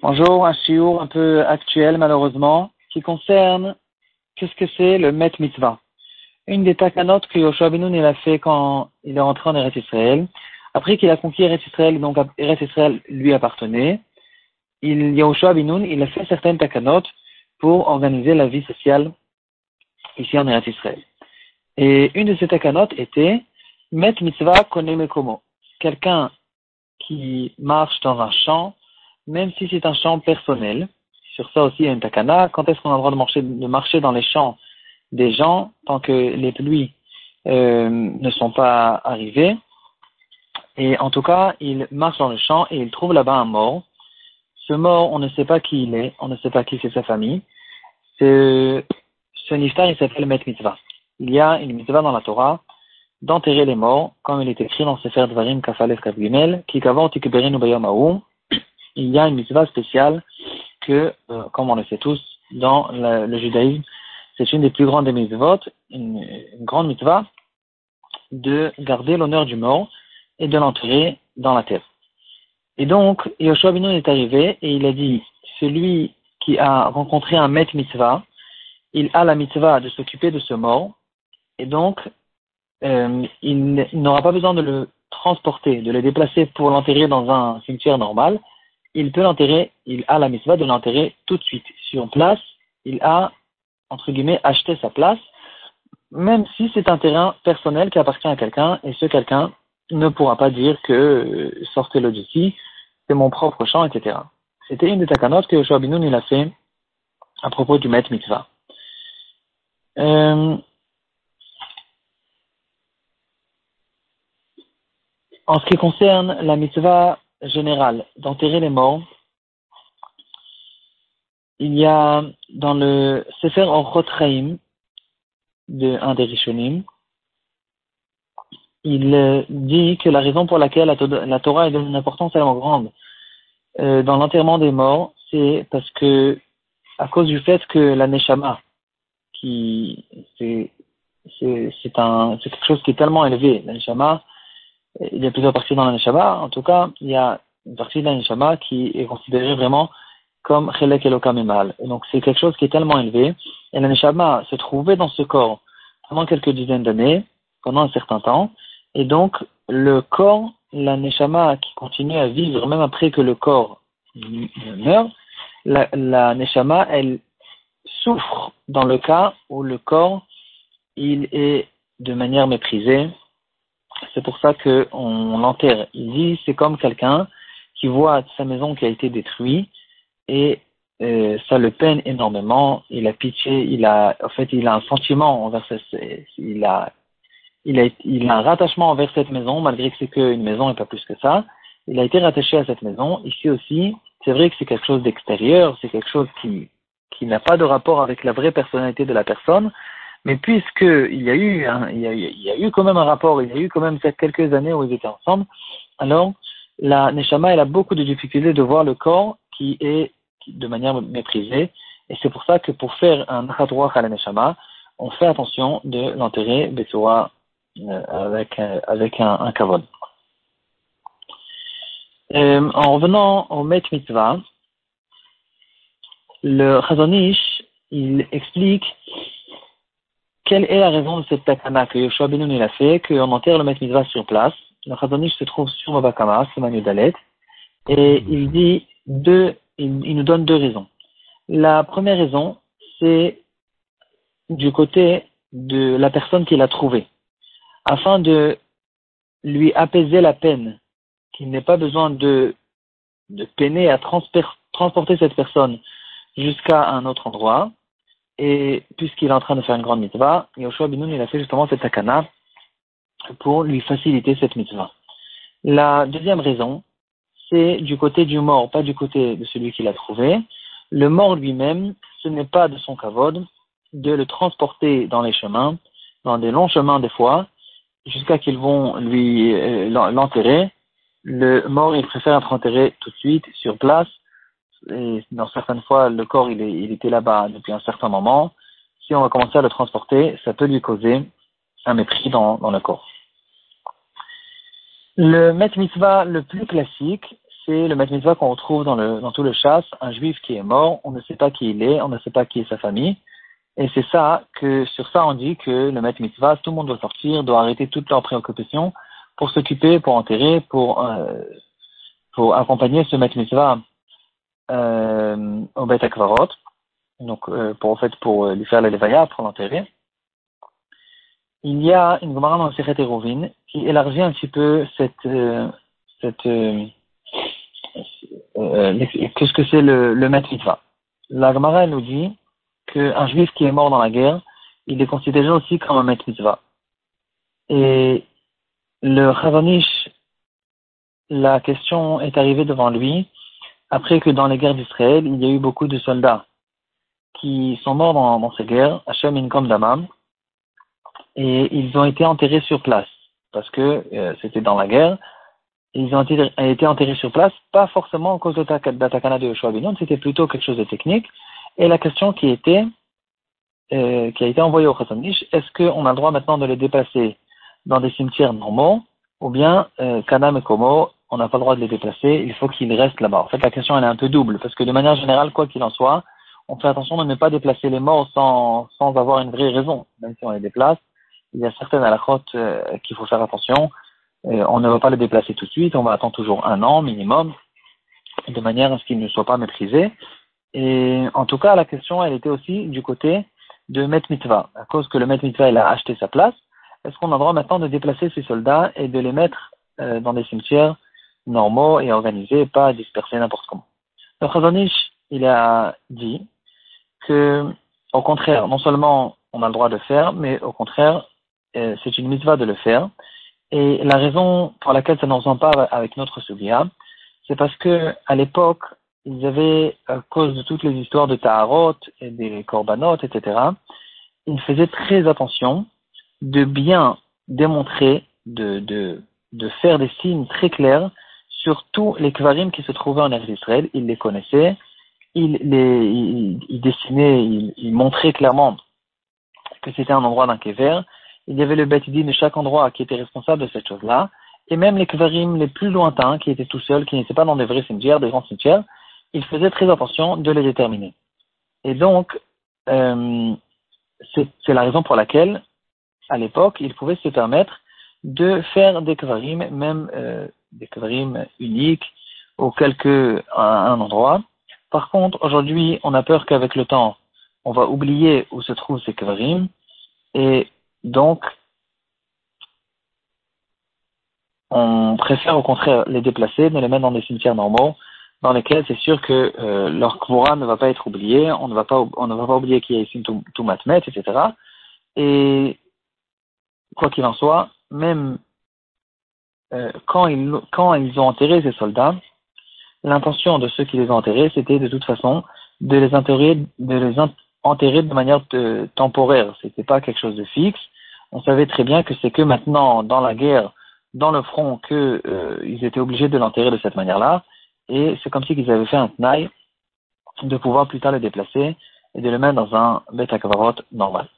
Bonjour, un chiour un peu actuel malheureusement, qui concerne qu'est-ce que c'est le Met Mitzvah? Une des takanot que Yoshua Benoun il a fait quand il est rentré en Eretz Israël. Après qu'il a conquis Eretz Israël, donc Eretz Israël lui appartenait, il, Yoshua il a fait certaines takanot pour organiser la vie sociale ici en Eretz Israël. Et une de ces takanot était Met Mitzvah Konemekomo. Quelqu'un qui marche dans un champ, même si c'est un champ personnel. Sur ça aussi, il y a une takana. Quand est-ce qu'on a le droit de marcher, dans les champs des gens tant que les pluies euh, ne sont pas arrivées? Et en tout cas, il marche dans le champ et il trouve là-bas un mort. Ce mort, on ne sait pas qui il est, on ne sait pas qui c'est sa famille. Ce, ce niftar, il s'appelle Met Mitzvah. Il y a une mitzvah dans la Torah d'enterrer les morts, comme il est écrit dans Sefer Dvarim Kafalef Kavimel, qui kavon tikberin bayom Il y a une mitzvah spéciale que, euh, comme on le sait tous, dans le, judaïsme, c'est une des plus grandes des mitzvot, une, grande mitzvah, de garder l'honneur du mort et de l'enterrer dans la terre. Et donc, Yoshua Binoun est arrivé et il a dit, celui qui a rencontré un met mitzvah, il a la mitzvah de s'occuper de ce mort, et donc euh, il n'aura pas besoin de le transporter, de le déplacer pour l'enterrer dans un cimetière normal. Il peut l'enterrer, il a la mitzvah de l'enterrer tout de suite. Sur place, il a, entre guillemets, acheté sa place, même si c'est un terrain personnel qui appartient à quelqu'un, et ce quelqu'un ne pourra pas dire que euh, sortez-le d'ici, c'est mon propre champ, etc. C'était une des takanot que Yoshua Binoun il a fait à propos du Met Mitzvah. Euh, En ce qui concerne la mitzvah générale d'enterrer les morts, il y a dans le Sefer Orchot de un des Rishonim, il dit que la raison pour laquelle la, Torah est d'une importance tellement grande euh, dans l'enterrement des morts, c'est parce que à cause du fait que la Neshama, qui c'est quelque chose qui est tellement élevé, la Neshama, il y a plusieurs parties dans la En tout cas, il y a une partie de la qui est considérée vraiment comme Chelek Elokam. Et donc, c'est quelque chose qui est tellement élevé. Et la se trouvait dans ce corps pendant quelques dizaines d'années, pendant un certain temps. Et donc, le corps, la Neshama qui continue à vivre même après que le corps meurt, la, la Neshama, elle souffre dans le cas où le corps, il est de manière méprisée, c'est pour ça qu'on l'enterre. Il dit c'est comme quelqu'un qui voit sa maison qui a été détruite et euh, ça le peine énormément. Il a pitié, il a, en fait, il a un sentiment envers il a, il a, il a un rattachement envers cette maison malgré que c'est qu'une maison et pas plus que ça. Il a été rattaché à cette maison. Ici aussi, c'est vrai que c'est quelque chose d'extérieur, c'est quelque chose qui, qui n'a pas de rapport avec la vraie personnalité de la personne, mais puisqu'il y a eu, il, y a, il eu quand même un rapport, il y a eu quand même quelques années où ils étaient ensemble, alors la Neshama, elle a beaucoup de difficultés de voir le corps qui est de manière méprisée. Et c'est pour ça que pour faire un Nachadroach à la Neshama, on fait attention de l'enterrer Betsura euh, avec, euh, avec un, un kavod. Euh, en revenant au Met Mitzvah, le Chazonish, il explique quelle est la raison de cette takana que Yoshua Benoun a fait, qu'on enterre le maître mitzvah sur place? Le Chazonish se trouve sur Mabakama, c'est Manu Dalet, et il dit deux, il, nous donne deux raisons. La première raison, c'est du côté de la personne qui l'a trouvé, afin de lui apaiser la peine, qu'il n'ait pas besoin de, de peiner à transporter cette personne jusqu'à un autre endroit, et puisqu'il est en train de faire une grande mitzvah, Yoshua Binoun, il a fait justement cette takana pour lui faciliter cette mitzvah. La deuxième raison, c'est du côté du mort, pas du côté de celui qui l'a trouvé. Le mort lui-même, ce n'est pas de son kavod de le transporter dans les chemins, dans des longs chemins des fois, jusqu'à qu'ils vont lui euh, l'enterrer. Le mort, il préfère être enterré tout de suite sur place et dans certaines fois, le corps, il, est, il était là-bas depuis un certain moment. Si on va commencer à le transporter, ça peut lui causer un mépris dans, le corps. Le Met Mitzvah le plus classique, c'est le Met Mitzvah qu'on retrouve dans, le, dans tout le chasse, un juif qui est mort, on ne sait pas qui il est, on ne sait pas qui est sa famille. Et c'est ça que, sur ça, on dit que le Met Mitzvah, tout le monde doit sortir, doit arrêter toutes leurs préoccupations pour s'occuper, pour enterrer, pour, euh, pour accompagner ce Met Mitzvah au Bet Akvarot. Donc, euh, pour, en fait, pour lui faire l'Elevaya, pour l'enterrer il y a une Gemara dans Sechet qui élargit un petit peu cette, euh, euh, euh, qu'est-ce que c'est le, le Met Mitzvah. La Gemara nous dit qu'un juif qui est mort dans la guerre, il est considéré aussi comme un Met Mitzvah. Et le Chavanish, la question est arrivée devant lui après que dans les guerres d'Israël, il y a eu beaucoup de soldats qui sont morts dans, ces guerres, Hashem Inkom Damam, et ils ont été enterrés sur place parce que euh, c'était dans la guerre. Ils ont été, enterrés sur place, pas forcément à cause de l'Atakana de Yoshua c'était plutôt quelque chose de technique. Et la question qui était, euh, qui a été envoyée au Nish, est-ce qu'on a le droit maintenant de les déplacer dans des cimetières normaux, ou bien euh, Kanam et Komo, on n'a pas le droit de les déplacer, il faut qu'ils restent là-bas. En fait, la question elle est un peu double, parce que de manière générale, quoi qu'il en soit, on fait attention de ne pas déplacer les morts sans, sans avoir une vraie raison, même si on les déplace il y a certaines alakhot euh, qu'il faut faire attention. Euh, on ne va pas les déplacer tout de suite, on va attendre toujours un an minimum, de manière à ce qu'ils ne soient pas maîtrisés. Et en tout cas, la question, elle était aussi du côté de Met Mitzvah. À cause que le Met Mitzvah, il a acheté sa place, est-ce qu'on a le droit maintenant de déplacer ces soldats et de les mettre euh, dans des cimetières normaux et organisés, pas dispersés n'importe comment Le Chazonish, il a dit que, au contraire, non seulement on a le droit de faire, mais au contraire, euh, c'est une mitzvah de le faire. Et la raison pour laquelle ça ne ressemble pas avec notre Sugia, c'est parce que à l'époque, ils avaient, à cause de toutes les histoires de Taharot et des Korbanot, etc., ils faisaient très attention de bien démontrer, de, de, de faire des signes très clairs sur tous les kvarim qui se trouvaient en Israël. Ils les connaissaient, ils, les, ils, dessinaient, ils, ils, montraient clairement que c'était un endroit d'un kever, il y avait le Beth de chaque endroit qui était responsable de cette chose-là, et même les Kvarim les plus lointains, qui étaient tout seuls, qui n'étaient pas dans des vrais cimetières, des grands cimetières, ils faisaient très attention de les déterminer. Et donc, euh, c'est la raison pour laquelle, à l'époque, ils pouvaient se permettre de faire des Kvarim, même euh, des Kvarim uniques, ou quelques à un endroit. Par contre, aujourd'hui, on a peur qu'avec le temps, on va oublier où se trouvent ces Kvarim, et donc, on préfère au contraire les déplacer, de les mettre dans des cimetières normaux, dans lesquels c'est sûr que euh, leur kvora ne va pas être oublié, on ne va pas, on ne va pas oublier qu'il y a ici tout, matmet, etc. Et quoi qu'il en soit, même quand, ils, quand ils ont enterré ces soldats, l'intention de ceux qui les ont enterrés, c'était de toute façon de les enterrer, de les enterrer de manière de, temporaire. C'était pas quelque chose de fixe on savait très bien que c'est que maintenant, dans la guerre, dans le front, qu'ils euh, étaient obligés de l'enterrer de cette manière-là. Et c'est comme si ils avaient fait un tnaï de pouvoir plus tard le déplacer et de le mettre dans un bêta normal.